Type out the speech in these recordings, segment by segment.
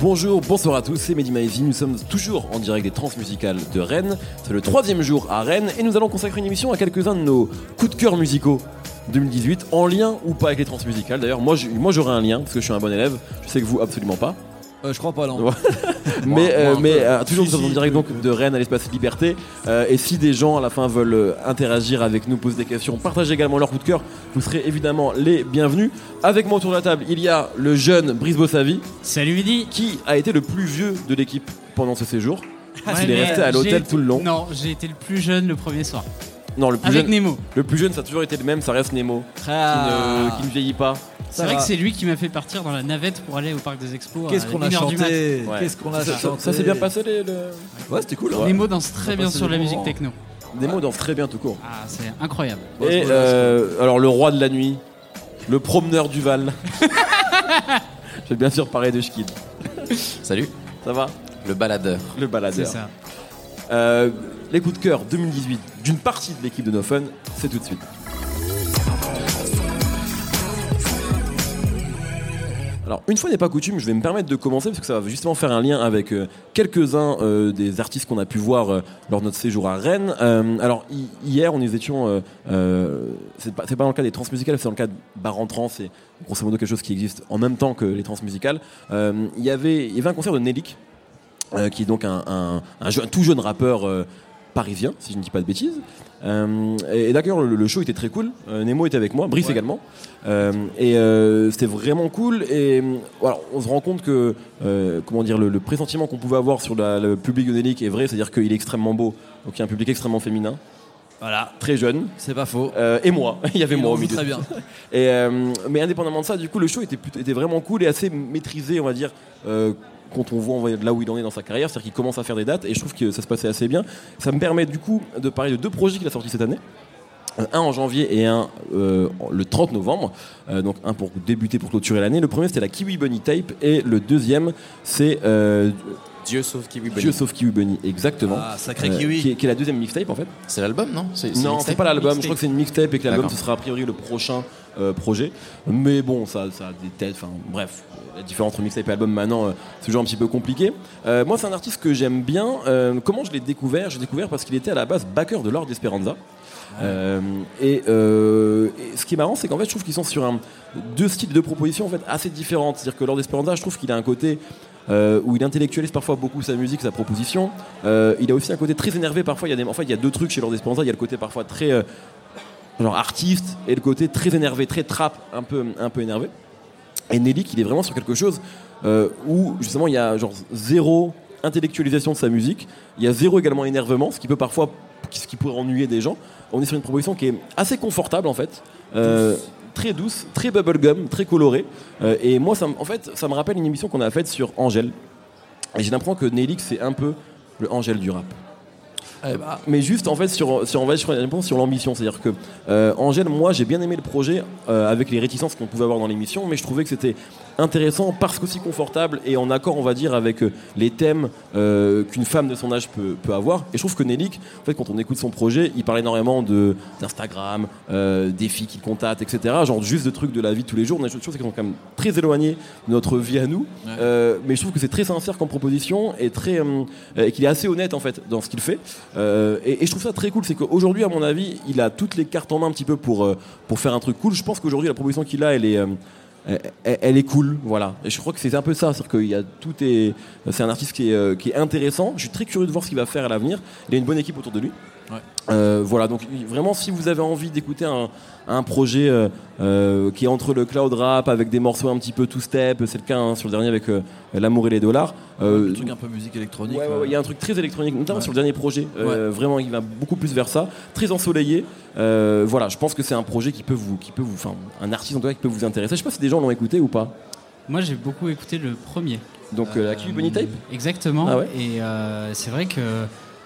Bonjour, bonsoir à tous, c'est Mehdi. Nous sommes toujours en direct des transmusicales de Rennes. C'est le troisième jour à Rennes et nous allons consacrer une émission à quelques-uns de nos coups de cœur musicaux 2018, en lien ou pas avec les transmusicales. D'ailleurs, moi, moi j'aurai un lien parce que je suis un bon élève. Je sais que vous, absolument pas. Euh, je crois pas, non. Ouais. mais euh, euh, toujours nous sommes en si, direct donc de Rennes à l'espace Liberté. Euh, et si des gens à la fin veulent euh, interagir avec nous, poser des questions, partager également leur coup de cœur, vous serez évidemment les bienvenus. Avec moi autour de la table, il y a le jeune Brice Bossavi. Salut Vidi Qui a été le plus vieux de l'équipe pendant ce séjour Ouais, Il est mais resté à l'hôtel j'ai- tout le long. Non, j'ai été le plus jeune le premier soir. Non, le plus, Avec jeune, Nemo. le plus jeune, ça a toujours été le même, ça reste Nemo, qui, ne, qui ne vieillit pas. C'est vrai que c'est lui qui m'a fait partir dans la navette pour aller au parc des expos. Qu'est-ce à qu'on a 1h du mat. chanté Ouais. Qu'est-ce qu'on a Ça, chanté ça s'est bien passé les, le... Ouais, c'était cool. Ouais. Nemo danse très a bien sur des la musique moments. techno. Nemo danse très bien tout court. Ah, c'est incroyable. Et c'est euh, alors le roi de la nuit, le promeneur du Val. Je vais bien sûr parler de Schkid. Salut, Ça va? Le baladeur. Le C'est baladeur. ça. Euh, les coups de cœur 2018 d'une partie de l'équipe de No Fun, c'est tout de suite. Alors, une fois n'est pas coutume, je vais me permettre de commencer parce que ça va justement faire un lien avec euh, quelques-uns euh, des artistes qu'on a pu voir euh, lors de notre séjour à Rennes. Alors, hi- hier, on nous étions. c'est pas, dans le cas des transmusicales, c'est dans le cas de Bar en Trans, c'est grosso modo quelque chose qui existe en même temps que les transmusicales. Il, y avait, un concert de euh, qui est donc un, tout jeune rappeur parisien, si je ne dis pas de bêtises. Euh, et et d'accord, le, le show était très cool. Euh, Nemo était avec moi, Brice Ouais. également. Euh, et c'était vraiment cool. Et voilà, on se rend compte que, comment dire, le, le pressentiment qu'on pouvait avoir sur la- le public de Nelik est vrai, c'est-à-dire qu'il est extrêmement beau. Donc il y a un public extrêmement féminin, Voilà, très jeune. c'est pas faux. Euh, et moi, il y avait moi au milieu. Très bien. Et, euh, mais indépendamment de ça, du coup, le show était, vraiment cool et assez maîtrisé, on va dire, euh, quand on voit là où il en est dans sa carrière. C'est-à-dire qu'il commence à faire des dates et je trouve que ça se passait assez bien. Ça me permet du coup de parler de deux projets qu'il a sortis cette année. Euh, Un en janvier et un euh, le 30 novembre. Euh, donc un pour débuter, pour clôturer l'année. Le premier c'était la Kiwi Bunny Tape et le deuxième c'est euh, Dieu sauve Kiwi Bunny. Dieu sauf Kiwi Bunny, exactement. Ah, sacré kiwi. qui, est, qui est la deuxième mixtape en fait. C'est l'album, non? C'est Non, c'est pas l'album. Je crois que c'est une mixtape et que l'album ce sera a priori le prochain euh, projet. Mais bon, ça, ça a des têtes. Enfin, bref, la différence entre mixtape et album maintenant, euh, c'est toujours un petit peu compliqué. Euh, moi, c'est un artiste que j'aime bien. Comment je l'ai découvert? J'ai découvert parce qu'il était à la base backer de Lord Esperanza. Et, ce qui est marrant, c'est qu'en fait, je trouve qu'ils sont sur un, deux styles de propositions en fait assez différentes. C'est-à-dire que Lord Esperanza, je trouve qu'il a un côté où il intellectualise parfois beaucoup sa musique, sa proposition. Il a aussi un côté très énervé. Parfois, il y a des, en fait, il y a deux trucs chez Lord Esperanza. Il y a le côté parfois très genre artiste et le côté très énervé, très trap, un peu, un peu énervé. Et Nelly, il est vraiment sur quelque chose euh, où justement il y a genre zéro intellectualisation de sa musique, il y a zéro également énervement, ce qui peut parfois, ce qui pourrait ennuyer des gens. On est sur une proposition qui est assez confortable en fait, euh, très douce, très bubblegum, très colorée. Euh, et moi, ça, en fait, ça me rappelle une émission qu'on a faite sur Angèle. Et j'ai l'impression que Nelly, c'est un peu le Angèle du rap. Eh bah, Mais juste en fait sur, sur, on va- je crois, réponse sur l'ambition, c'est-à-dire que euh, Angèle, moi j'ai bien aimé le projet euh, avec les réticences qu'on pouvait avoir dans l'émission, mais je trouvais que c'était intéressant parce qu'aussi confortable et en accord on va dire avec euh, les thèmes euh, qu'une femme de son âge peut, peut avoir. Et je trouve que Nelik, en fait quand on écoute son projet, il parle énormément de d'Instagram, euh, des filles qu'il contacte, etc. Genre juste de trucs de la vie de tous les jours. On a des choses qui sont quand même très éloignées de notre vie à nous, Ouais. Euh, mais je trouve que c'est très sincère comme proposition et très euh, et qu'il est assez honnête en fait dans ce qu'il fait. Euh, et, je trouve ça très cool, c'est qu'aujourd'hui, à mon avis, il a toutes les cartes en main un petit peu pour, euh, faire un truc cool. Je pense qu'aujourd'hui, la proposition qu'il a, elle est, euh, cool, voilà. Et je crois que c'est un peu ça, c'est-à-dire qu'il y a tout est, c'est un artiste qui qui est intéressant. Je suis très curieux de voir ce qu'il va faire à l'avenir. Il a une bonne équipe autour de lui. Ouais. Euh, voilà, donc vraiment, si vous avez envie d'écouter un, un projet euh, euh, qui est entre le cloud rap avec des morceaux un petit peu two step, c'est le cas hein, sur le dernier avec euh, l'amour et les dollars. euh, le truc un peu musique électronique. Ouais, ouais, ouais, il y a un truc très électronique, notamment Ouais. sur le dernier projet. Euh, Vraiment, il va beaucoup plus vers ça. Très ensoleillé. Euh, voilà, je pense que c'est un projet qui peut vous, qui peut vous, enfin, un artiste en tout cas qui peut vous intéresser. Je sais pas si des gens l'ont écouté ou pas. Moi, j'ai beaucoup écouté le premier. Donc euh, la Kiwi Bunny Tape. Exactement. Ah ouais? Et euh, c'est vrai que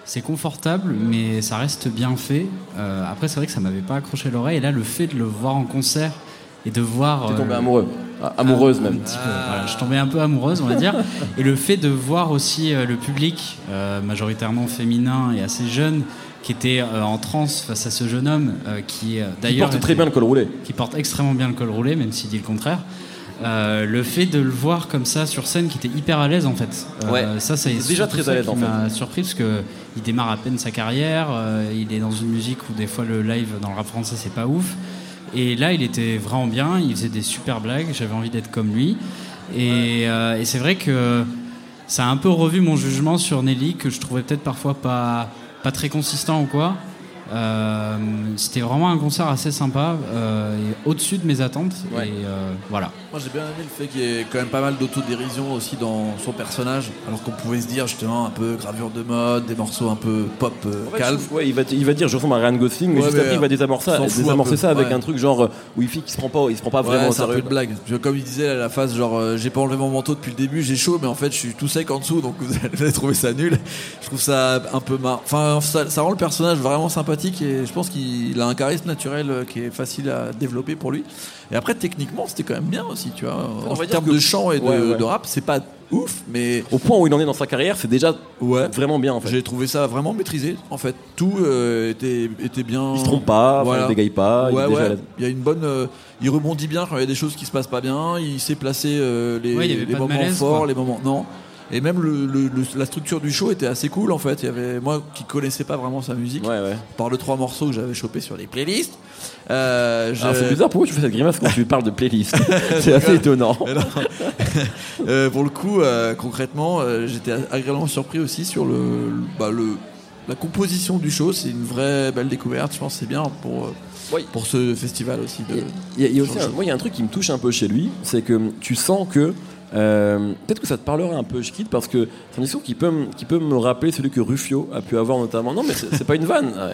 c'est confortable, mais ça reste bien fait. Euh, après, c'est vrai que ça m'avait pas accroché l'oreille. Et là, le fait de le voir en concert et de voir. T'es euh, tombé amoureux, Ah, amoureuse même. un petit peu, voilà, je tombais un peu amoureuse, on va dire. et le fait de voir aussi euh, le public, euh, majoritairement féminin et assez jeune, qui était euh, en transe face à ce jeune homme euh, qui euh, Il d'ailleurs porte très était- bien le col roulé. qui porte extrêmement bien le col roulé, même s'il dit le contraire. Euh, le fait de le voir comme ça sur scène, qui était hyper à l'aise en fait. Euh, Ouais. Ça, ça C'est déjà très ça à l'aise, en fait. m'a surpris parce que il démarre à peine sa carrière. euh, il est dans une musique où des fois le live dans le rap français c'est pas ouf. Et là, il était vraiment bien. Il faisait des super blagues. J'avais envie d'être comme lui. Et, euh, et c'est vrai que ça a un peu revu mon jugement sur Nelly que je trouvais peut-être parfois pas pas très consistant ou quoi. Euh, C'était vraiment un concert assez sympa, euh, et au-dessus de mes attentes. Ouais. Et euh, voilà. Moi j'ai bien aimé le fait qu'il y ait quand même pas mal d'autodérision aussi dans son personnage, alors qu'on pouvait se dire justement un peu gravure de mode, des morceaux un peu pop euh, En fait, calme. je ouais, il, va, il va dire je ressemble à Ryan Gosling, mais Ouais, juste mais, après il va désamorcer, désamorcer ça avec Ouais. un truc genre où il fait qu'il se prend pas, il se prend pas vraiment Ouais, au c'est un peu sérieux. de blague. Comme il disait à la phase, genre euh, j'ai pas enlevé mon manteau depuis le début, j'ai chaud, mais en fait je suis tout sec en dessous, donc vous allez trouver ça nul. Je trouve ça un peu marrant. Enfin, ça, ça rend le personnage vraiment sympathique et je pense qu'il a un charisme naturel euh, qui est facile à développer pour lui. Et après, techniquement, c'était quand même bien aussi, tu vois. On En va dire termes que- de chant et de, Ouais, ouais. de rap, c'est pas ouf, mais Au point où il en est dans sa carrière, c'est déjà ouais. vraiment bien en fait. J'ai trouvé ça vraiment maîtrisé. En fait, tout euh, était, était bien. Il se trompe pas, Voilà. il dégaille pas, il est déjà à ouais. l'aise. Il y a une bonne. euh, il rebondit bien quand il y a des choses qui se passent pas bien. Il sait placer euh, les, moments malaise, forts, quoi. les moments. Non. Et même le, le- le- la structure du show était assez cool en fait. Il y avait moi qui connaissais pas vraiment sa musique, Ouais, ouais. par le trois morceaux que j'avais chopé sur les playlists. Euh, je- Alors c'est bizarre, pourquoi tu fais cette grimace quand tu parles de playlist C'est assez étonnant. Euh, pour le coup, euh, concrètement, euh, j'étais agréablement surpris aussi sur le, bah, le- la composition du show. C'est une vraie belle découverte. Je pense que c'est bien pour, Oui. pour ce festival aussi. De... Il y a, il y a aussi un, moi, il y a un truc qui me touche un peu chez lui, c'est que tu sens que euh, peut-être que ça te parlera un peu, je quitte, parce que c'est un discours qui peut, me- qui peut me rappeler celui que Rufio a pu avoir notamment. Non, mais c'est c'est pas une vanne. euh,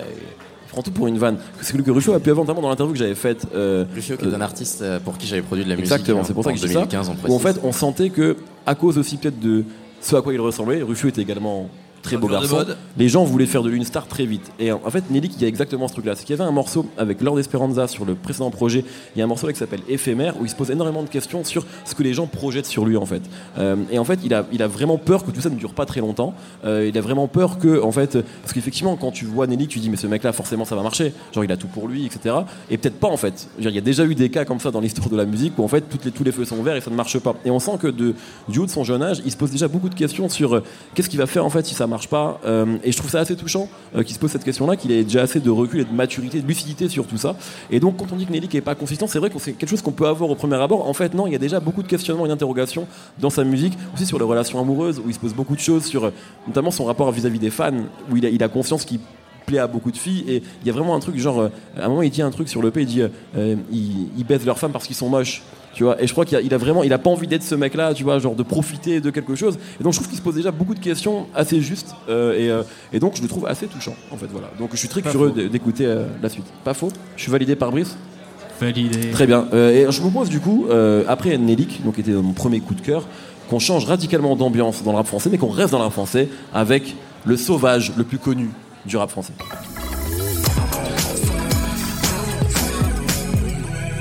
Il prend tout pour une vanne. C'est celui que Rufio a pu avoir notamment dans l'interview que j'avais faite. euh, Rufio, qui est un artiste euh, pour qui j'avais produit de la musique. Exactement, euh, c'est pour ça que je dis ça. 2015, on où en fait, on sentait que, à cause aussi peut-être de ce à quoi il ressemblait, Rufio était également très beau garçon. Les gens voulaient faire de lui une star très vite. Et en fait, Nelly, il y a exactement ce truc-là. C'est qu'il y avait un morceau avec Lord Esperanza sur le précédent projet. Il y a un morceau là qui s'appelle Éphémère où il se pose énormément de questions sur ce que les gens projettent sur lui en fait. Euh, et en fait, il a, il a vraiment peur que tout ça ne dure pas très longtemps. Euh, il a vraiment peur que, en fait, parce qu'effectivement, quand tu vois Nelly, tu dis mais ce mec-là, forcément, ça va marcher. Genre, il a tout pour lui, etc. Et peut-être pas en fait. Il y a déjà eu des cas comme ça dans l'histoire de la musique où en fait toutes les, tous les feux sont verts et ça ne marche pas. Et on sent que de, du haut de son jeune âge, il se pose déjà beaucoup de questions sur euh, qu'est-ce qu'il va faire en fait si ça marche pas. Euh, et je trouve ça assez touchant euh, qu'il se pose cette question-là, qu'il ait déjà assez de recul et de maturité, de lucidité sur tout ça. Et donc quand on dit que Nelly n'est pas consistant, c'est vrai que c'est quelque chose qu'on peut avoir au premier abord. En fait, non, il y a déjà beaucoup de questionnements et d'interrogations dans sa musique, aussi sur les relations amoureuses, où il se pose beaucoup de choses, sur euh, notamment son rapport vis-à-vis des fans, où il a, il a conscience qu'il plaît à beaucoup de filles et il y a vraiment un truc genre à un moment il dit un truc sur le P il dit euh, ils, ils baisent leurs femmes parce qu'ils sont moches tu vois. Et je crois qu'il a, il a vraiment il a pas envie d'être ce mec là tu vois genre de profiter de quelque chose. Et donc je trouve qu'il se pose déjà beaucoup de questions assez justes euh, et, euh, et donc je le trouve assez touchant en fait voilà. Donc je suis très Pas curieux d'écouter euh, la suite. Pas faux. Je suis validé par Brice. Validé. Très bien. Et je vous propose du coup, après Nelik, donc qui était mon premier coup de cœur, qu'on change radicalement d'ambiance dans le rap français, mais qu'on reste dans le rap français avec le sauvage le plus connu du rap français.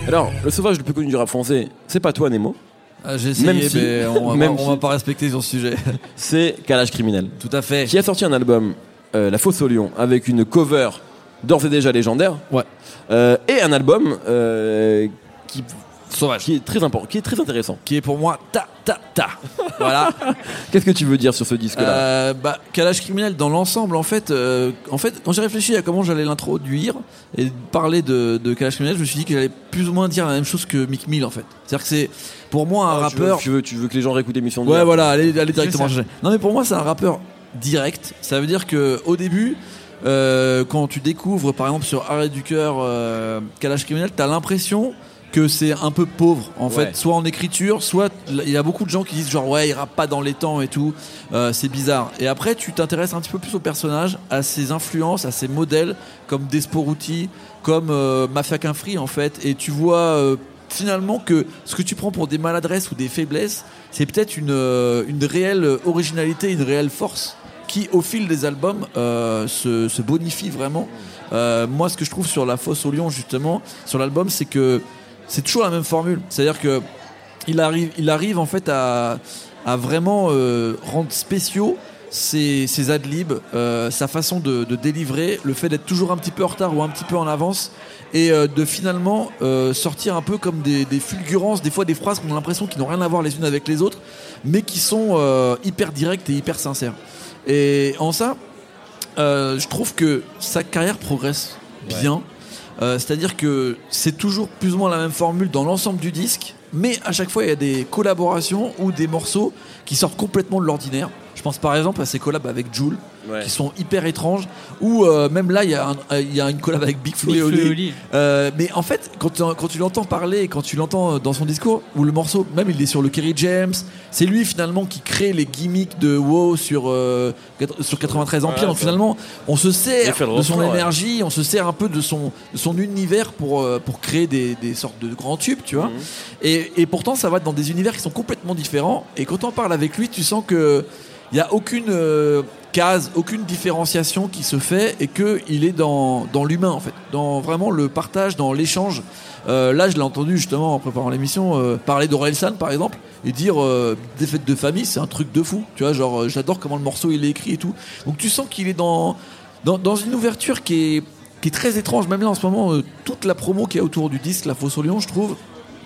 Alors, le sauvage le plus connu du rap français, c'est pas toi Nemo, Ah, J'ai essayé, Même si- mais on va, même pas- on va si- pas respecter ce sujet. c'est Calage Criminel, Tout à fait. qui a sorti un album, euh, La Fosse au Lion, avec une cover d'ores et déjà légendaire, Ouais. euh, et un album euh, qui, Sauvage. qui est très important, qui est très intéressant. Qui est pour moi ta ta ta. Voilà. Qu'est-ce que tu veux dire sur ce disque-là Euh, bah, calage criminel dans l'ensemble, en fait, euh, en fait, quand j'ai réfléchi à comment j'allais l'introduire et parler de, de calage criminel, je me suis dit que j'allais plus ou moins dire la même chose que Mick Mill, en fait. C'est-à-dire que c'est, pour moi, un Ah, tu veux- rappeur. Tu veux, tu veux que les gens réécoutent l'émission de Ouais, voilà, allez, allez directement. Non, mais pour moi, c'est un rappeur direct. Ça veut dire que au début, euh, quand tu découvres, par exemple, sur Arrêt du cœur, euh, Calage criminel, t'as l'impression que c'est un peu pauvre, en Ouais. fait, soit en écriture, soit il y a beaucoup de gens qui disent genre ouais, il rappe pas dans les temps et tout, Euh, c'est bizarre. Et après, tu t'intéresses un petit peu plus au personnage, à ses influences, à ses modèles, comme Desporuti, comme euh, Mafia Qu'un Free, en fait, et tu vois. euh, finalement que ce que tu prends pour des maladresses ou des faiblesses, c'est peut-être une, euh, une réelle originalité, une réelle force qui, au fil des albums, euh, se, se bonifie vraiment. Euh, moi, ce que je trouve sur La Fosse au Lion, justement, sur l'album, c'est que c'est toujours la même formule. C'est-à-dire que il arrive, il arrive en fait à, à vraiment euh, rendre spéciaux ses, ses adlibs, euh, sa façon de, de délivrer, le fait d'être toujours un petit peu en retard ou un petit peu en avance, et euh, de finalement sortir un peu comme des, des fulgurances, des fois des phrases qu'on a l'impression qu'ils n'ont rien à voir les unes avec les autres, mais qui sont hyper directes et hyper sincères. Et en ça, je trouve que sa carrière progresse bien. Euh, C'est-à-dire que c'est toujours plus ou moins la même formule dans l'ensemble du disque, mais à chaque fois il y a des collaborations ou des morceaux qui sortent complètement de l'ordinaire. Je pense par exemple à ses collabs avec Joule, Ouais. qui sont hyper étranges, ou euh, même là il y, a un- euh, il y a une collab avec Big Flo et Oli. Euh, mais en fait, quand tu, quand tu l'entends parler, et quand tu l'entends dans son discours, ou le morceau, même il est sur le Kerry James, c'est lui finalement qui crée les gimmicks de WoW sur, euh, sur 93 Empire. Ouais, Donc finalement, on se sert de son ouais. énergie, on se sert un peu de son, de son univers pour, euh, pour créer des, des sortes de grands tubes, tu vois. Mhm. Et, et pourtant, ça va dans des univers qui sont complètement différents. Et quand on parle avec lui, tu sens que il n'y a aucune euh, case, aucune différenciation qui se fait et qu'il est dans, dans l'humain, en fait. Dans vraiment le partage, dans l'échange. Euh, là, je l'ai entendu justement en préparant l'émission euh, parler d'Orelsan, par exemple, et dire des fêtes de famille, c'est un truc de fou. Tu vois, genre, j'adore comment le morceau il est écrit et tout. Donc tu sens qu'il est dans, dans, une ouverture qui est, qui est très étrange. Même là, en ce moment, toute la promo qui est autour du disque, La Fosse au Lion, je trouve,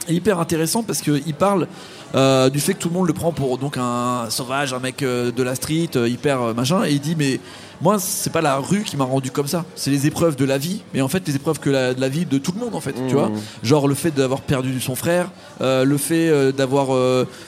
hyper intéressant parce qu'il parle euh, du fait que tout le monde le prend pour donc un sauvage, un mec euh, de la street, euh, hyper machin, et il dit mais moi c'est pas la rue qui m'a rendu comme ça, c'est les épreuves de la vie, mais en fait les épreuves que la, de la vie de tout le monde en fait, tu Mhm. vois, genre le fait d'avoir perdu son frère, le fait d'avoir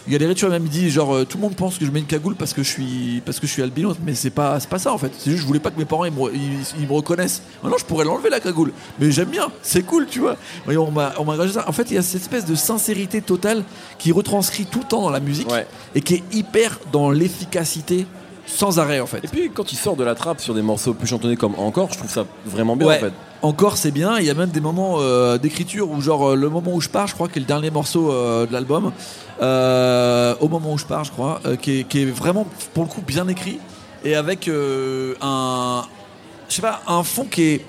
galéré, tu vois même il dit genre tout le monde pense que je mets une cagoule parce que je suis parce que je suis albino, mais c'est pas c'est pas ça en fait, c'est juste je voulais pas que mes parents ils me, ils- ils me reconnaissent. Maintenant je pourrais l'enlever la cagoule, mais j'aime bien, c'est cool, tu vois. Et on m'a on m'a ça. En fait il y a cette espèce de sincérité totale qui retranscrit tout le temps dans la musique Ouais. et qui est hyper dans l'efficacité sans arrêt en fait. Et puis quand il sort de la trappe sur des morceaux plus chantonnés comme Encore, je trouve ça vraiment bien Ouais. en fait. Encore c'est bien, il y a même des moments euh, d'écriture où genre euh, le moment où je pars, je crois que est le dernier morceau euh, de l'album, euh, au moment où je pars je crois, qui, est, qui est vraiment pour le coup bien écrit et avec un, je sais pas, un fond qui est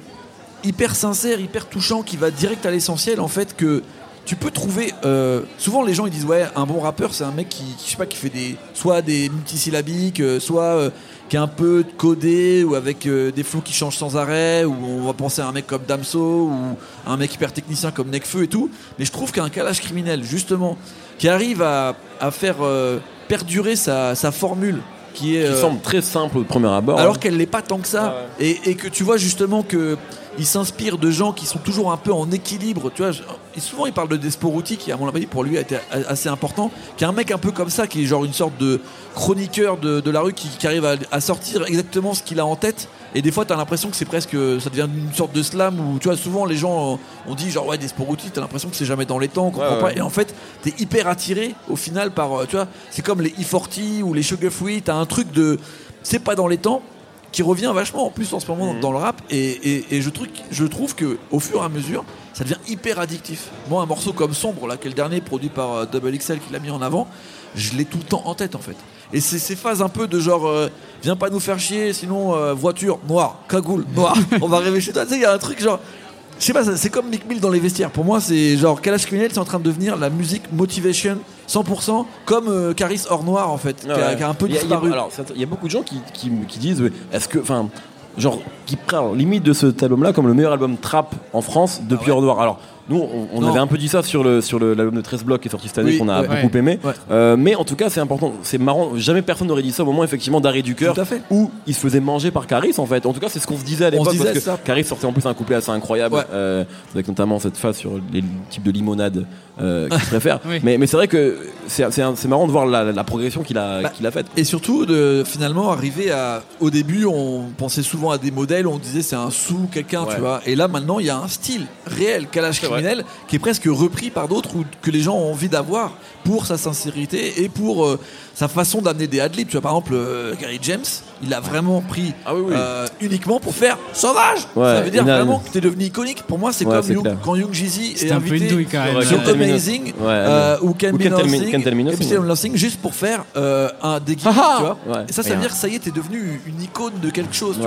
hyper sincère, hyper touchant, qui va direct à l'essentiel en fait que tu peux trouver euh, souvent les gens ils disent ouais un bon rappeur c'est un mec qui, je fait des soit des multisyllabiques euh, soit euh, qui est un peu codé ou avec des flots qui changent sans arrêt ou on va penser à un mec comme Damso ou un mec hyper technicien comme Nekfeu et tout. Mais je trouve qu'un calage criminel justement qui arrive à, faire perdurer sa formule qui est Qui euh, semble très simple au premier abord. alors hein. qu'elle l'est pas tant que ça et, et que tu vois justement que il s'inspire de gens qui sont toujours un peu en équilibre tu vois et souvent il parle de Desporuti qui à mon avis pour lui a été assez important qui est un mec un peu comme ça qui est genre une sorte de chroniqueur de, de la rue qui, qui arrive à, à sortir exactement ce qu'il a en tête et des fois t'as l'impression que c'est presque ça devient une sorte de slam où tu vois souvent les gens euh, ont dit genre ouais Desporuti t'as l'impression que c'est jamais dans les temps on comprend Ouais, pas ouais. et en fait t'es hyper attiré au final par euh, tu vois c'est comme les E40 ou les Sugar Free t'as un truc de c'est pas dans les temps qui revient vachement en plus en ce moment Mhm. dans le rap et, et- et je, trouve, je trouve que au fur et à mesure ça devient hyper addictif moi un morceau comme Sombre là qui est le dernier produit par euh, Double XL qui l'a mis en avant je l'ai tout le temps en tête en fait et c'est ces phases un peu de genre euh, viens pas nous faire chier sinon euh, voiture noire cagoule noire on va rêver chez toi tu sais il y a un truc genre je sais pas, c'est comme Mick Mill dans les vestiaires. Pour moi, c'est genre Kalash Criminel, c'est en train de devenir la musique motivation 100%, comme euh, Caris Or Noir en fait, qui, a, Ouais. qui a un peu Il y a- il y a- disparu. alors, il y a beaucoup de gens qui, qui, qui disent, est-ce que, enfin, genre, qui prennent limite de cet album-là comme le meilleur album trap en France depuis Ah ouais. Hors Noir. Alors, nous, on, avait un peu dit ça sur le sur l'album de 13 blocs qui est sorti cette année Oui, qu'on a ouais. beaucoup aimé. Ouais. Euh, mais en tout cas, c'est important, c'est marrant. Jamais personne n'aurait dit ça au moment effectivement d'arrêt du cœur où il se faisait manger par Caris en fait. En tout cas, c'est ce qu'on se disait à l'époque disait parce que ça. Caris sortait en plus un couplet assez incroyable Ouais. euh, avec notamment cette phase sur les types de limonade euh, qu'il préfère. Oui. Mais, mais c'est vrai que c'est marrant de voir la, la progression qu'il a Bah, qu'il a faite. Et surtout, de finalement arriver à. Au début, on pensait souvent à des modèles, on disait c'est un sous quelqu'un, tu vois. Et là, maintenant, il y a un style réel, Kalash. Criminel, qui est presque repris par d'autres ou que les gens ont envie d'avoir pour sa sincérité et pour euh, sa façon d'amener des adlibs. Tu vois, par exemple, euh, Gary James, il a vraiment pris Ah oui, oui. euh, uniquement pour faire sauvage. Ouais, Ça veut dire vraiment que t'es devenu iconique. Pour moi, c'est Ouais, comme Young- quand Young Jeezy est C'était un peu une invité douille. Ouais, sur Me Amazing euh, ou Can Be Nothing, ouais. Juste pour faire euh, un des gimmicks, Ah, tu vois. ouais. Et ça, ça veut dire que ça y est, t'es devenu une icône de quelque chose, tu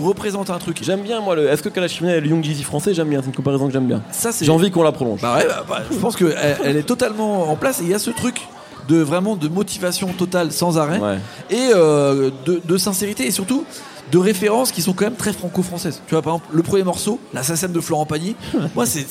Ouais. représentes un truc. J'aime bien moi le. Est-ce que Kalash est le Young Jeezy français? J'aime bien. C'est une comparaison que j'aime bien. J'ai envie qu'on la prolonge. Bah ouais, bah, bah, je pense qu'elle elle est totalement en place et il y a ce truc de vraiment de motivation totale sans arrêt Ouais. et euh, de, de sincérité et surtout de références qui sont quand même très franco-françaises. Tu vois, par exemple, le premier morceau, l'Assassin de Florent Pagny, moi, c'est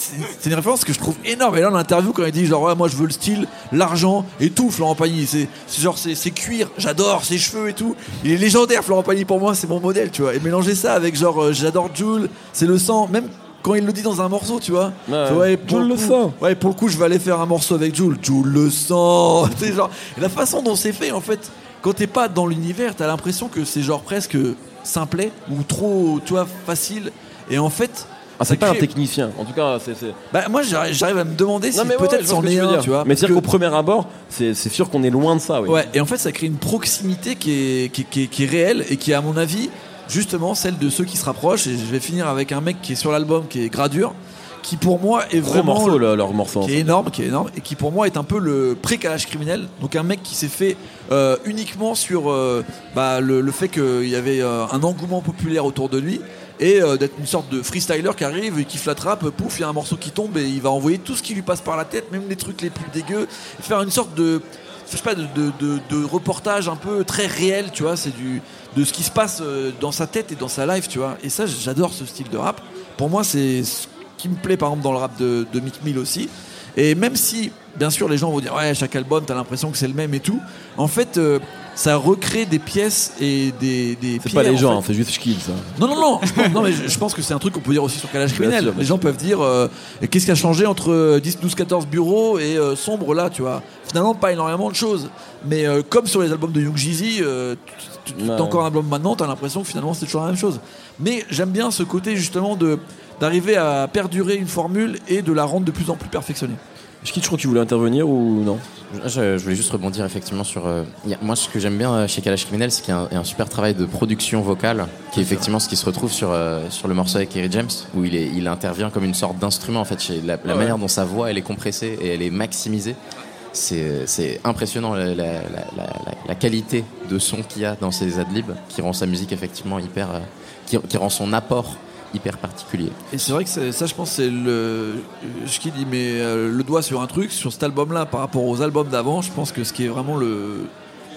une référence que je trouve énorme. Et là, en interview, quand il dit genre, ouais, moi, je veux le style, l'argent et tout, Florent Pagny, c'est genre, c'est c'est cuir, j'adore ses cheveux et tout. Il est légendaire, Florent Pagny, pour moi, c'est mon modèle, tu vois. Et mélanger ça avec genre, euh, j'adore Jules, c'est le sang, même quand il le dit dans un morceau, tu vois. Ouais, pour le coup- sang. Ouais, pour le coup, je vais aller faire un morceau avec Jules. Jules le sang. Genre, la façon dont c'est fait, en fait, quand t'es pas dans l'univers, t'as l'impression que c'est genre presque simplet ou trop, tu vois, facile. Et en fait, Ah, c'est pas un technicien. En tout cas, c'est. c'est- Bah, moi, j'arrive à me demander si ouais, peut-être c'en est un, tu vois. Mais c'est-à-dire que- qu'au premier abord, c'est c'est sûr qu'on est loin de ça, oui. Ouais, et en fait, ça crée une proximité qui est, qui, est- qui est- qui est réelle et qui à mon avis, justement celle de ceux qui se rapprochent. Et je vais finir avec un mec qui est sur l'album, qui est Gradure, qui pour moi est Gros vraiment. morceau, le- leur morceau. qui est énorme, qui est énorme, et qui pour moi est un peu le pré-calage criminel. Donc un mec qui s'est fait euh, uniquement sur euh, bah, le, le fait qu'il y avait euh, un engouement populaire autour de lui. Et d'être une sorte de freestyler qui arrive et qui kiffe la trappe, pouf, il y a un morceau qui tombe et il va envoyer tout ce qui lui passe par la tête, même les trucs les plus dégueux, faire une sorte de, je sais pas, de, de, de- de reportage un peu très réel, tu vois, c'est du de ce qui se passe euh, dans sa tête et dans sa life, tu vois. Et ça, j'adore ce style de rap. Pour moi, c'est ce qui me plaît, par exemple, dans le rap de, de Mick Mill aussi. Et même si, bien sûr, les gens vont dire, ouais, chaque album, t'as l'impression que c'est le même et tout, en fait, euh, ça recrée des pièces et des. des C'est pas les en gens, fait. c'est juste Schkill, ça. Non, non, non, je pense, non mais je, je pense que c'est un truc qu'on peut dire aussi sur Calage Criminel. Les gens peuvent dire euh, qu'est-ce qui a changé entre euh, 10, 12, 14 bureaux et euh, Sombre là, tu vois. Finalement, pas énormément de choses. Mais euh, comme sur les albums de Young Jeezy, tu- t'as encore un album maintenant, t'as l'impression que finalement c'est toujours la même chose. Mais j'aime bien ce côté justement de d'arriver à perdurer une formule et de la rendre de plus en plus perfectionnée. Schkill, je crois que tu voulais intervenir ou non? Je, je voulais juste rebondir effectivement sur. euh, a- moi, ce que j'aime bien euh, chez Kalash Criminel, c'est qu'il y a un, il y a un super travail de production vocale, qui est effectivement ce qui se retrouve sur, euh, sur le morceau avec Kerry James, où il, est, il intervient comme une sorte d'instrument. En fait, chez la, la Ouais. manière dont sa voix elle est compressée et elle est maximisée, c'est impressionnant la, la- la- la- la- la qualité de son qu'il y a dans ses adlibs, qui rend sa musique effectivement hyper. euh, qui, qui rend son apport hyper particulier. Et c'est vrai que ça, je pense, c'est le. Je qui dit, mais euh, le doigt sur un truc, sur cet album-là, par rapport aux albums d'avant, je pense que ce qui est vraiment le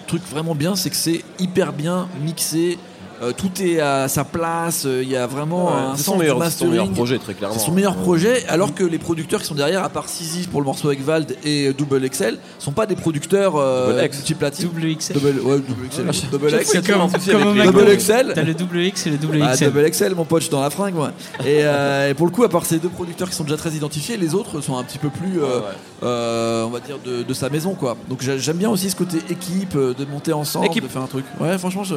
truc vraiment bien, c'est que c'est hyper bien mixé. Euh, tout est à sa place. euh, Il y a vraiment un sens du meilleur, c'est son meilleur projet, très clairement. C'est son meilleur projet, alors que les producteurs qui sont derrière, à part Sizi pour le morceau avec Vald et Double XL, sont pas des producteurs euh, Double X. multiplatine. Double XL. Double, ouais, double XL. double X. comme, comme les- McDo. Double XL. T'as le double X et le double Ah, XL. double XL, mon pote, je suis dans la fringue, moi. Et, euh, et pour le coup, à part ces deux producteurs qui sont déjà très identifiés, les autres sont un petit peu plus, euh, Ouais, ouais. euh, on va dire, de, de sa maison, quoi. Donc j'a- j'aime bien aussi ce côté équipe, euh, de monter ensemble, Équipe. de faire un truc. Ouais, franchement, je-.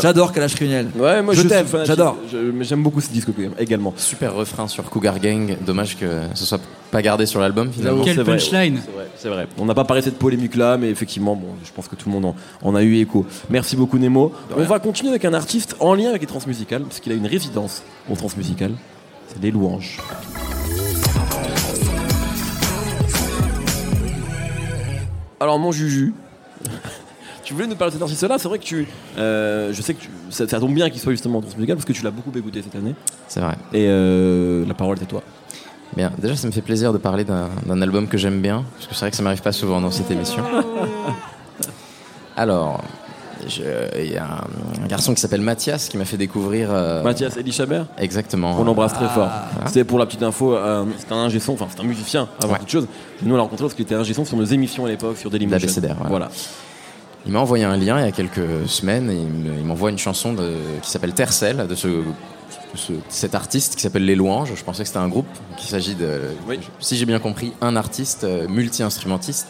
J'adore Kalash Criminel. Ouais, moi Je je, t'aime, j'adore. J'aime beaucoup ce disque également. Super refrain sur Cougar Gang, dommage que ce soit pas gardé sur l'album finalement. Quel c'est vrai, punchline C'est vrai. On n'a pas parlé de cette polémique-là, mais effectivement, bon, je pense que tout le monde en, en a eu écho. Merci beaucoup Nemo. On va continuer avec un artiste en lien avec les transmusicales, parce qu'il a une résidence aux transmusicales. C'est les louanges. Alors mon Juju, tu voulais nous parler de cet artiste-là. C'est vrai que tu, euh, je sais que tu- ça, ça tombe bien qu'il soit justement en transmusical parce que tu l'as beaucoup écouté cette année. C'est vrai. Et euh, la parole est à toi. Bien, déjà ça me fait plaisir de parler d'un album que j'aime bien, parce que c'est vrai que ça m'arrive pas souvent dans cette émission. Alors, il y a un, un garçon qui s'appelle Mathias qui m'a fait découvrir... euh, Mathias Elie Chabert. Exactement. On l'embrasse très fort. Voilà. C'était pour la petite info, euh, c'est un ingé son, enfin c'est un musicien avant Ouais. toute chose. Nous on l'a rencontré parce qu'il était ingé son sur nos émissions à l'époque sur Dailymotion. Voilà. Voilà. Il m'a envoyé un lien il y a quelques semaines il me- il m'envoie une chanson de- qui s'appelle Tercel de ce, de ce- cet artiste qui s'appelle Les Louanges. Je pensais que c'était un groupe, qu'il s'agit de, Oui. si j'ai bien compris, un artiste euh, multi-instrumentiste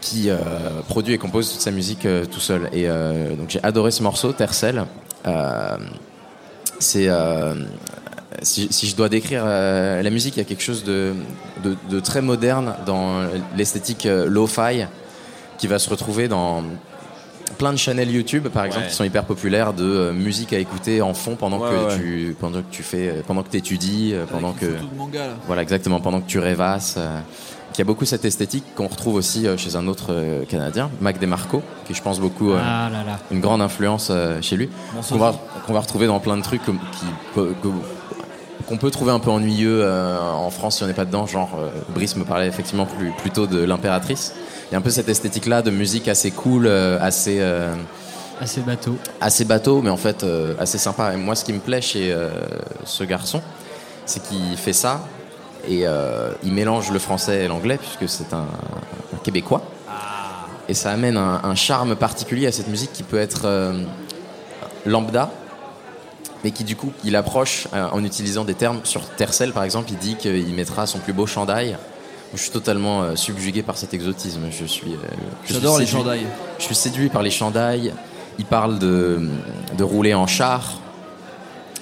qui euh, produit et compose toute sa musique euh, tout seul. Et euh, donc j'ai adoré ce morceau, Tercel. C'est si, si je dois décrire la musique, il y a quelque chose de, de, de très moderne dans l'esthétique lo-fi qui va se retrouver dans plein de channels YouTube, par exemple, Ouais. qui sont hyper populaires de euh, musique à écouter en fond pendant Ouais, que ouais. tu pendant que tu fais euh, pendant que t'étudies, euh, pendant que manga, voilà exactement pendant que tu rêvasses. qui a beaucoup cette esthétique qu'on retrouve aussi chez un autre Canadien, Mac DeMarco, qui je pense beaucoup euh, Ah là là. une grande influence euh, chez lui, qu'on va, retrouver dans plein de trucs qui, que- qu'on peut trouver un peu ennuyeux euh, en France si on n'est pas dedans. Genre, euh, Brice me parlait effectivement plus, plutôt de l'impératrice. Il y a un peu cette esthétique-là de musique assez cool, euh, assez, Assez bateau. assez bateau, mais en fait assez sympa. Et moi, ce qui me plaît chez ce garçon, c'est qu'il fait ça et il mélange le français et l'anglais, puisque c'est un, un Québécois. Et ça amène un, un charme particulier à cette musique qui peut être lambda, mais qui du coup, il approche euh, en utilisant des termes. Sur Tercel, par exemple, il dit qu'il mettra son plus beau chandail. Je suis totalement euh, subjugué par cet exotisme. Je suis. euh, J'adore les chandails. Je suis séduit par les chandails. Il parle de, de rouler en char.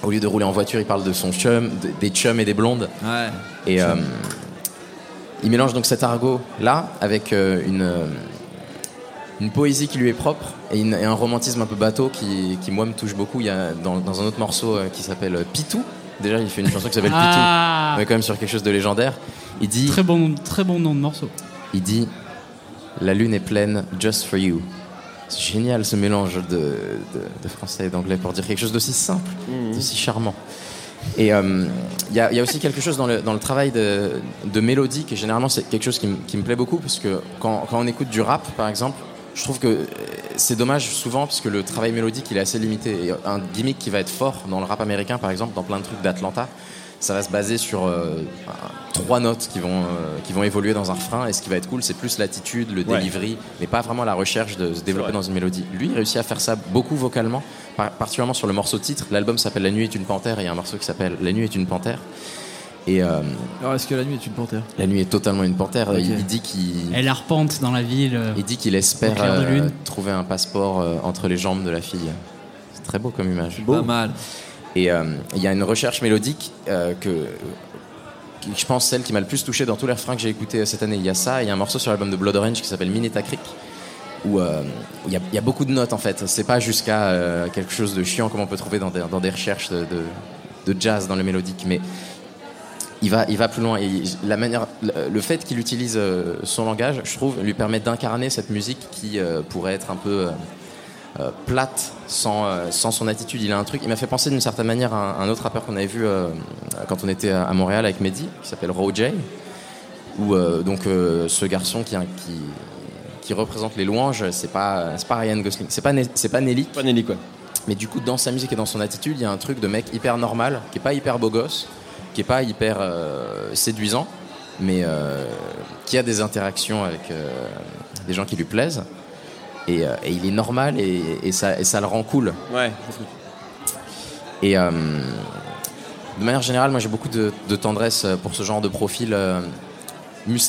Au lieu de rouler en voiture, il parle de son chum, de- des chums et des blondes. Ouais. Et euh, il mélange donc cet argot là avec une, une poésie qui lui est propre et, une- et un romantisme un peu bateau qui, qui, moi me touche beaucoup. Il y a dans, dans un autre morceau euh, qui s'appelle euh, Pitou. Déjà, il fait une chanson qui s'appelle Ah. Pitou. On est quand même sur quelque chose de légendaire. Il dit, Très bon, très bon nom de morceau. il dit, la lune est pleine, just for you. C'est génial ce mélange de, de- de français et d'anglais pour dire quelque chose d'aussi simple, d'aussi charmant. Et euh, il y, a- il y a aussi quelque chose dans le, dans le travail de, de mélodie qui, généralement, c'est quelque chose qui, me- qui me plaît beaucoup, parce que quand, quand on écoute du rap, par exemple, je trouve que euh, c'est dommage souvent, parce que le travail mélodique, il est assez limité. Et un gimmick qui va être fort dans le rap américain, par exemple, dans plein de trucs d'Atlanta, ça va se baser sur euh, trois notes qui vont, euh, qui vont évoluer dans un refrain. Et ce qui va être cool, c'est plus l'attitude, le Ouais. delivery, mais pas vraiment la recherche de se développer dans une mélodie. Lui, il réussit à faire ça beaucoup vocalement, par- particulièrement sur le morceau titre. L'album s'appelle La nuit est une panthère et il y a un morceau qui s'appelle La nuit est une panthère. Et euh, Alors, est-ce que la nuit est une panthère? la nuit est totalement une panthère. Il, il dit qu'il Elle arpente dans la ville. euh, il dit qu'il espère euh, lune. trouver un passeport euh, entre les jambes de la fille. C'est très beau comme image. Pas mal. Et euh, il y a une recherche mélodique euh, que, qui, je pense, celle qui m'a le plus touché dans tous les refrains que j'ai écoutés cette année. Il y a ça, et il y a un morceau sur l'album de Blood Orange qui s'appelle Mineta Creek, où euh, il y, a- il y a beaucoup de notes en fait. C'est pas jusqu'à euh, quelque chose de chiant comme on peut trouver dans des, dans des recherches de, de- de jazz dans le mélodique, mais il va, il va plus loin. Et la manière, le, fait qu'il utilise euh, son langage, je trouve, lui permet d'incarner cette musique qui euh, pourrait être un peu euh, plate sans, sans son attitude. Il a un truc. Il m'a fait penser d'une certaine manière à un, un autre rappeur qu'on avait vu euh, quand on était à Montréal avec Mehdi, qui s'appelle Roger, où donc ce garçon qui, qui qui représente les louanges, c'est pas c'est pas Ryan Gosling, c'est pas c'est pas Nelly, Pas Nelly, quoi. mais du coup, dans sa musique et dans son attitude, il y a un truc de mec hyper normal, qui est pas hyper beau gosse, qui est pas hyper euh, séduisant, mais euh, qui a des interactions avec euh, des gens qui lui plaisent. Et, et il est normal et, et ça, et ça le rend cool. Ouais. Et euh, de manière générale, moi j'ai beaucoup de, de tendresse pour ce genre de profil euh,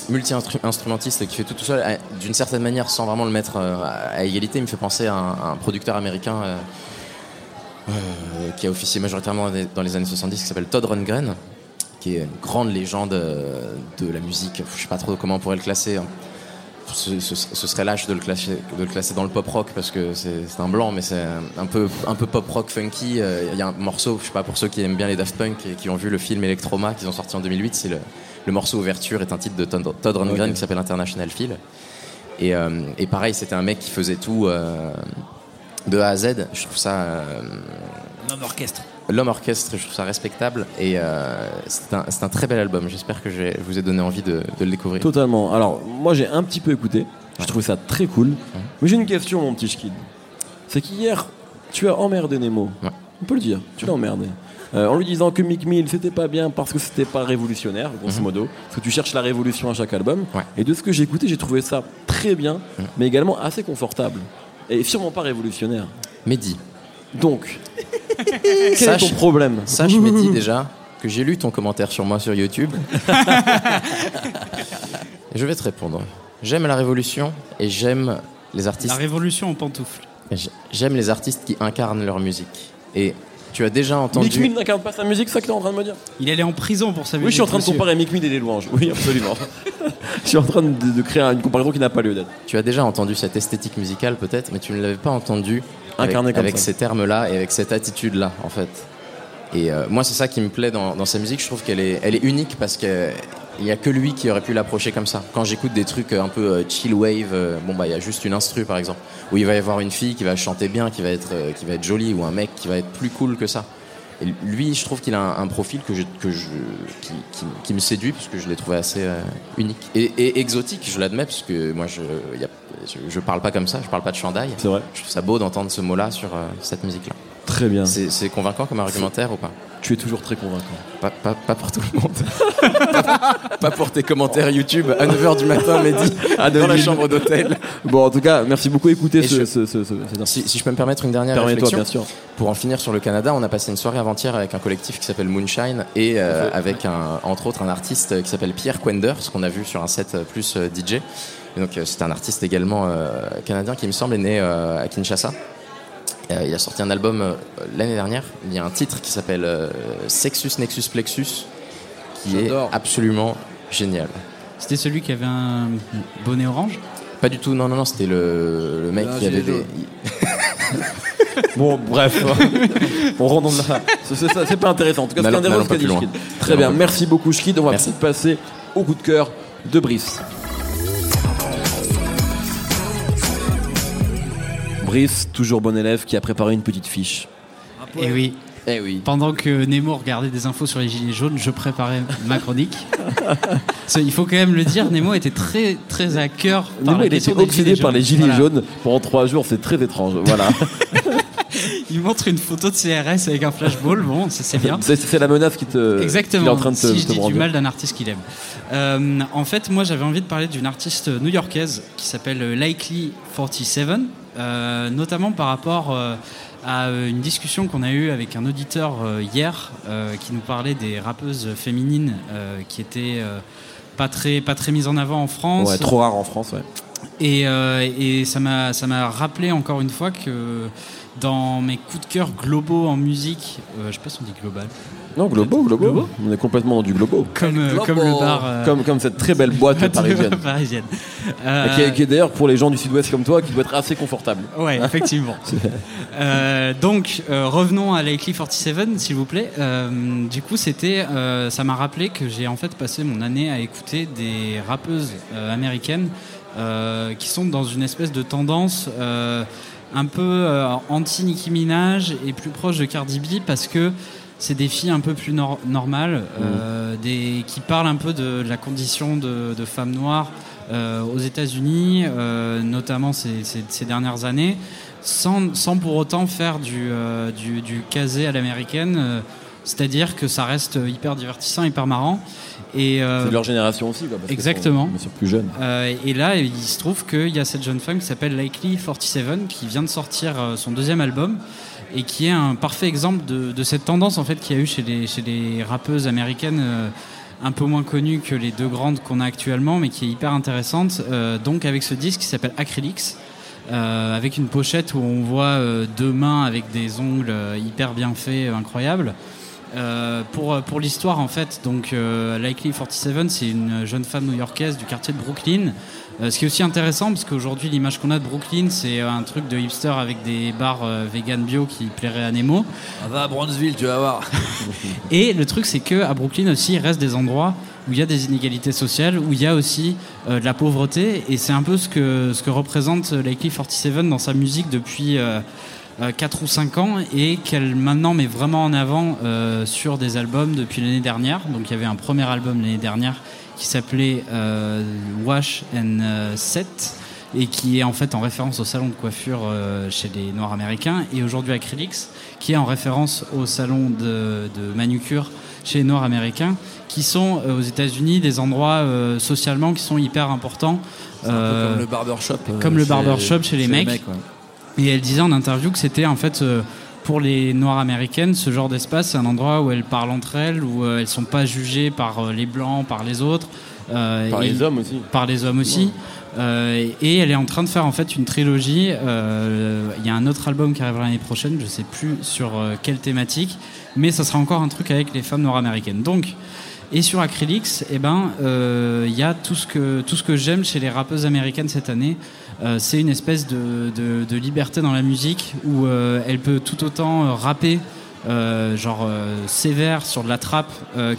multi-instrumentiste qui fait tout tout seul, euh, d'une certaine manière sans vraiment le mettre à égalité. Il me fait penser à un, à un producteur américain qui a officié majoritairement dans les- années 70 qui s'appelle Todd Rundgren, qui est une grande légende euh, de la musique. Je sais pas trop comment on pourrait le classer. hein. Ce, ce- ce serait lâche de le, classer, de le classer dans le pop rock parce que c'est un blanc, mais c'est un peu, un peu pop rock funky. Euh, Il y a un morceau, je sais pas, pour ceux qui aiment bien les Daft Punk et qui ont vu le film Electroma qu'ils ont sorti en 2008, c'est le, le morceau ouverture est un titre de Todd, Todd Rundgren qui s'appelle International Feel. Et, euh, et pareil, c'était un mec qui faisait tout euh, de A à Z. Je trouve ça. euh, Un orchestre. L'homme orchestre, je trouve ça respectable et euh, c'est un, c'est un très bel album. J'espère que je vous ai donné envie de, de le découvrir. Totalement. Alors, moi, j'ai un petit peu écouté. Je trouve ça très cool. Mais j'ai une question, mon petit Schkid. C'est qu'hier, tu as emmerdé Nemo. Ouais. On peut le dire. Tu l'as emmerdé. Euh, en lui disant que Mick Mill, c'était pas bien parce que c'était pas révolutionnaire, grosso modo. Parce que tu cherches la révolution à chaque album. Ouais. Et de ce que j'ai écouté, j'ai trouvé ça très bien, mais également assez confortable. Et sûrement pas révolutionnaire. Mehdi, Donc, quel est Sache- ton problème sache Mehdi déjà que j'ai lu ton commentaire sur moi sur YouTube. Et je vais te répondre. J'aime la révolution et j'aime les La artistes. révolution en pantoufles. J'aime les artistes qui incarnent leur musique. Et tu as déjà Mick entendu. Mill n'incarne pas sa musique, c'est ça que tu es en train de me dire Il allait en prison pour sa musique. Oui, je suis en train de comparer Mick Mill et les louanges. Oui, absolument. je suis en train de, de créer une comparaison qui n'a pas lieu d'être. Tu as déjà entendu cette esthétique musicale peut-être, mais tu ne l'avais pas entendu avec, Incarné comme avec ça. ces termes-là et avec cette attitude-là, en fait. Et euh, moi, c'est ça qui me plaît dans, dans sa musique. Je trouve qu'elle est, elle est unique parce qu'il n'y a que lui qui aurait pu l'approcher comme ça. Quand j'écoute des trucs un peu euh, chill wave, euh, bon bah il y a juste une instru par exemple, où il va y avoir une fille qui va chanter bien, qui va être, euh, qui va être jolie, ou un mec qui va être plus cool que ça. et lui, je trouve qu'il a un, profil que que qui, me séduit parce que je l'ai trouvé assez euh, unique et, exotique. Je l'admets parce que moi, je, y a- je, je parle pas comme ça. Je parle pas de chandail. C'est vrai. Je trouve ça beau d'entendre ce mot-là sur euh, cette musique-là. Très bien. C'est convaincant comme argumentaire ou pas? Tu es toujours très convaincant. pas, pas, pas pour tout le monde. pas, pas pour tes commentaires YouTube à 9h du matin, Mehdi, dans la chambre d'hôtel. Bon, en tout cas, merci beaucoup. Écoutez ce, je- ce, ce, Si, si je peux me permettre une dernière Permets-toi, réflexion. bien sûr. Pour en finir sur le Canada, on a passé une soirée avant-hier avec un collectif qui s'appelle Moonshine et euh, avec un, entre autres un artiste qui s'appelle Pierre Quender, ce qu'on a vu sur un set euh, plus DJ. Et donc euh, c'est un artiste également euh, canadien qui me semble est né euh, à Kinshasa. Euh, il a sorti un album euh, l'année dernière. Il y a un titre qui s'appelle euh, Sexus Nexus Plexus qui est absolument génial. C'était celui qui avait un bonnet orange? Pas du tout, non, non, non, c'était le, le mec Ah, qui avait des. Bon, bref. on rentre dans la. C'est c'est ça, c'est pas intéressant. En tout cas, c'est intéressant ce qu'a dit plus loin. Schkid. Très bien. Merci beaucoup, Schkid. On va passer au coup de cœur de Brice. Brice, toujours bon élève, qui a préparé une petite fiche. Et oui, Eh oui. pendant que Nemo regardait des infos sur les gilets jaunes, je préparais ma chronique. Il faut quand même le dire, Nemo était très très à cœur par Nemo, il était obsédé par les gilets Voilà. jaunes pendant trois jours. C'est très étrange. Voilà. Il montre une photo de CRS avec un flashball, bon, c'est bien. c'est c'est la menace qui te. Exactement. qu'il est en train de te, si je te dis du mal d'un artiste qu'il aime. Euh, en fait, moi, j'avais envie de parler d'une artiste new-yorkaise qui s'appelle Likely 47, euh, notamment par rapport euh, à euh, une discussion qu'on a eue avec un auditeur hier qui nous parlait des rappeuses féminines qui étaient pas très pas très mises en avant en France. Ouais, trop rare en France, ouais. Et, euh, et ça m'a ça m'a rappelé encore une fois que dans mes coups de cœur globaux en musique, euh, je sais pas si on dit global, Non, Globo. Globo On est complètement dans du comme, euh, Globo. comme le bar. euh, Comme, comme cette très belle boîte parisienne. parisienne. Et Euh, qui est, d'ailleurs pour les gens du sud-ouest comme toi, qui doit être assez confortable. Ouais, effectivement. Euh, donc, euh, revenons à Likely 47, s'il vous plaît. Euh, du coup, c'était, euh, ça m'a rappelé que j'ai en fait passé mon année à écouter des rappeuses euh, américaines euh, qui sont dans une espèce de tendance euh, un peu euh, anti-Nicki Minaj et plus proche de Cardi B parce que c'est des filles un peu plus nor- normales, des, qui parlent un peu de, la condition de, de femmes noires aux États-Unis, notamment ces, ces- ces dernières années, sans, sans pour autant faire du, du, du casé à l'américaine. C'est-à-dire que ça reste hyper divertissant, hyper marrant. Et, euh, C'est de leur génération aussi, quoi. parce exactement. sont sûr plus jeunes. euh, et là, il se trouve qu'il y a cette jeune femme qui s'appelle Likely 47 qui vient de sortir euh, son deuxième album et qui est un parfait exemple de, de cette tendance en fait qu'il y a eu chez les, chez les rappeuses américaines euh, un peu moins connues que les deux grandes qu'on a actuellement, mais qui est hyper intéressante. Donc avec ce disque qui s'appelle Acrylics. avec une pochette où on voit deux mains avec des ongles hyper bien faits, incroyables. Euh, pour pour l'histoire en fait, donc euh, Likely 47, c'est une jeune femme new-yorkaise du quartier de Brooklyn. Euh, ce qui est aussi intéressant parce qu'aujourd'hui l'image qu'on a de Brooklyn, c'est un truc de hipster avec des bars euh, vegan bio qui plairait à Nemo. Ah, Va à Bronzeville, tu vas voir. Et le truc, c'est que à Brooklyn aussi, il reste des endroits où il y a des inégalités sociales, où il y a aussi euh, de la pauvreté. Et c'est un peu ce que, ce que représente euh, Likely 47 dans sa musique depuis euh, 4 ou 5 ans et qu'elle maintenant met vraiment en avant euh, sur des albums depuis l'année dernière. Donc il y avait un premier album l'année dernière qui s'appelait euh, Wash and euh, Set et qui est en fait en référence au salon de coiffure euh, chez les Noirs américains et aujourd'hui Acrylics qui est en référence au salon de, de manucure chez les Noirs américains qui sont euh, aux États-Unis des endroits euh, socialement qui sont hyper importants un peu Euh, comme le barbershop. euh, comme le barbershop chez les mecs. ouais. Et elle disait en interview que c'était en fait euh, pour les Noires américaines, ce genre d'espace, c'est un endroit où elles parlent entre elles, où euh, elles sont pas jugées par euh, les blancs, par les autres, euh, Par et- les hommes aussi. par les hommes aussi. Euh, et elle est en train de faire en fait une trilogie. Euh, Il y a un autre album qui arrivera l'année prochaine, je sais plus sur quelle thématique, mais ça sera encore un truc avec les femmes nord-américaines. Donc, et sur Acrylics, eh ben, il y a tout ce que tout ce que j'aime chez les rappeuses américaines cette année. Euh, c'est une espèce de, de- liberté dans la musique où euh, elle peut tout autant euh, rapper genre sévère sur de la trappe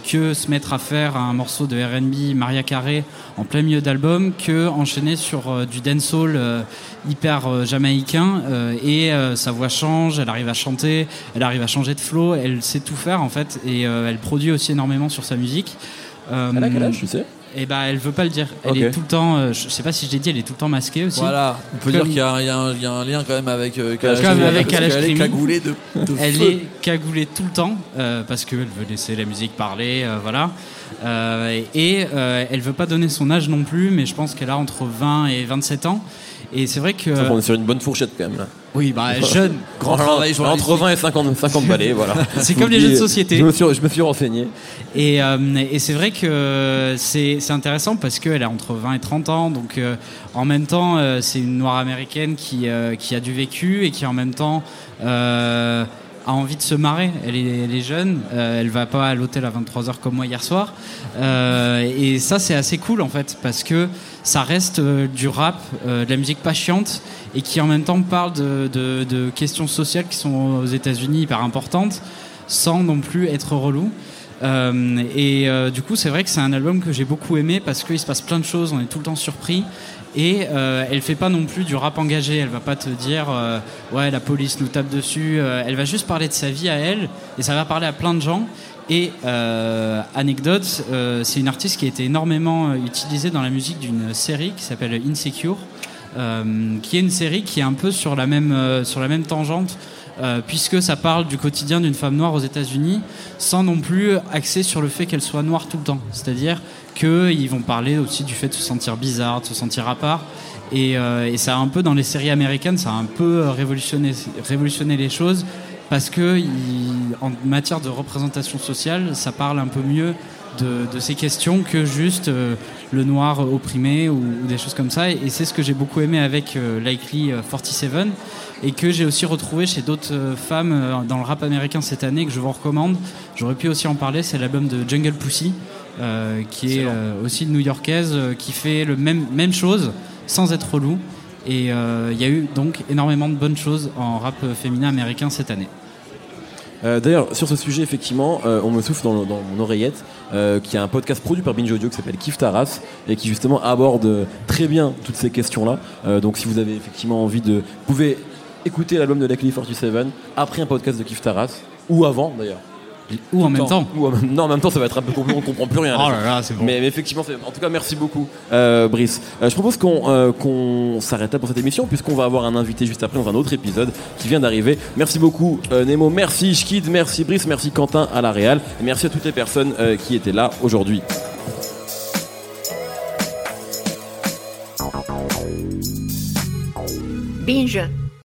que se mettre à faire un morceau de R&B Maria Carré en plein milieu d'album que enchaîner sur du dancehall hyper jamaïcain et sa voix change, elle arrive à chanter, elle arrive à changer de flow, elle sait tout faire en fait et elle produit aussi énormément sur sa musique. Elle a quel âge, tu sais? Et bah elle veut pas le dire. Elle Ok. est tout le temps, euh, je sais pas si je l'ai dit, elle est tout le temps masquée aussi. Voilà, on peut Comme- dire qu'il y, a un- y y a lien quand même avec euh, Kalash Comme avec parce Kalash qu'elle est cagoulée de, de Elle feu. est cagoulée tout le temps euh, parce qu'elle veut laisser la musique parler, euh, voilà. Euh, et euh, elle veut pas donner son âge non plus, mais je pense qu'elle a entre 20 et 27 ans. Et c'est vrai que Ça, On est sur une bonne fourchette quand même là. Oui, bah jeune, Grand travail. Entre 20 et 50, 50 balais, voilà. C'est comme les jeux de société. Je me suis, je me suis renseigné. Et, euh, et c'est vrai que c'est c'est intéressant parce qu'elle a entre 20 et 30 ans, donc euh, en même temps, euh, c'est une noire américaine qui, euh, qui a du vécu et qui en même temps euh, a envie de se marrer. Elle est, jeune, euh, elle va pas à l'hôtel à 23h comme moi hier soir. Euh, et ça, c'est assez cool en fait parce que ça reste euh, du rap, euh, de la musique pas chiante et qui en même temps parle de, de- questions sociales qui sont aux États-Unis hyper importantes sans non plus être relou. Et du coup, c'est vrai que c'est un album que j'ai beaucoup aimé parce qu'il se passe plein de choses, on est tout le temps surpris. Et euh, elle fait pas non plus du rap engagé, elle va pas te dire euh, ouais la police nous tape dessus, Euh, elle va juste parler de sa vie à elle et ça va parler à plein de gens. Et euh, anecdote, c'est une artiste qui a été énormément utilisée dans la musique d'une série qui s'appelle Insecure, qui est une série qui est un peu sur la même, sur la même tangente, euh, puisque ça parle du quotidien d'une femme noire aux États-Unis, sans non plus axer sur le fait qu'elle soit noire tout le temps. C'est-à-dire qu'ils vont parler aussi du fait de se sentir bizarre, de se sentir à part. Et, euh, ça a un peu, dans les séries américaines, ça a un peu révolutionné, révolutionné les choses, parce que en matière de représentation sociale, ça parle un peu mieux de, ces questions que juste euh, le noir opprimé ou, ou des choses comme ça. Et, et c'est ce que j'ai beaucoup aimé avec euh, Likely euh, 47 et que j'ai aussi retrouvé chez d'autres euh, femmes euh, dans le rap américain cette année que je vous recommande. J'aurais pu aussi en parler, c'est l'album de Jungle Pussy, euh, qui est euh, aussi new-yorkaise, euh, qui fait le même, même chose sans être relou. Et euh, il y a eu donc énormément de bonnes choses en rap euh, féminin américain cette année. Euh, D'ailleurs, sur ce sujet, effectivement, euh, on me souffle dans, mon oreillette euh, qu'il a un podcast produit par Binge Audio qui s'appelle Kif Taras et qui justement aborde très bien toutes ces questions-là. Euh, donc, si vous avez effectivement envie de, vous pouvez écouter l'album de Lucky 47 après un podcast de Kif Taras ou avant d'ailleurs. Ou en même temps. Ou en même- non, en même temps, ça va être un peu compliqué, on comprend plus rien. Oh là. là là, c'est bon. Mais, mais effectivement, c'est- en tout cas, merci beaucoup, euh, Brice. Euh, je propose qu'on euh, qu'on s'arrête là pour cette émission, puisqu'on va avoir un invité juste après dans un autre épisode qui vient d'arriver. Merci beaucoup, euh, Nemo. Merci, Schkid. Merci, Brice. Merci, Quentin à la Réal. Et merci à toutes les personnes euh, qui étaient là aujourd'hui. Binge.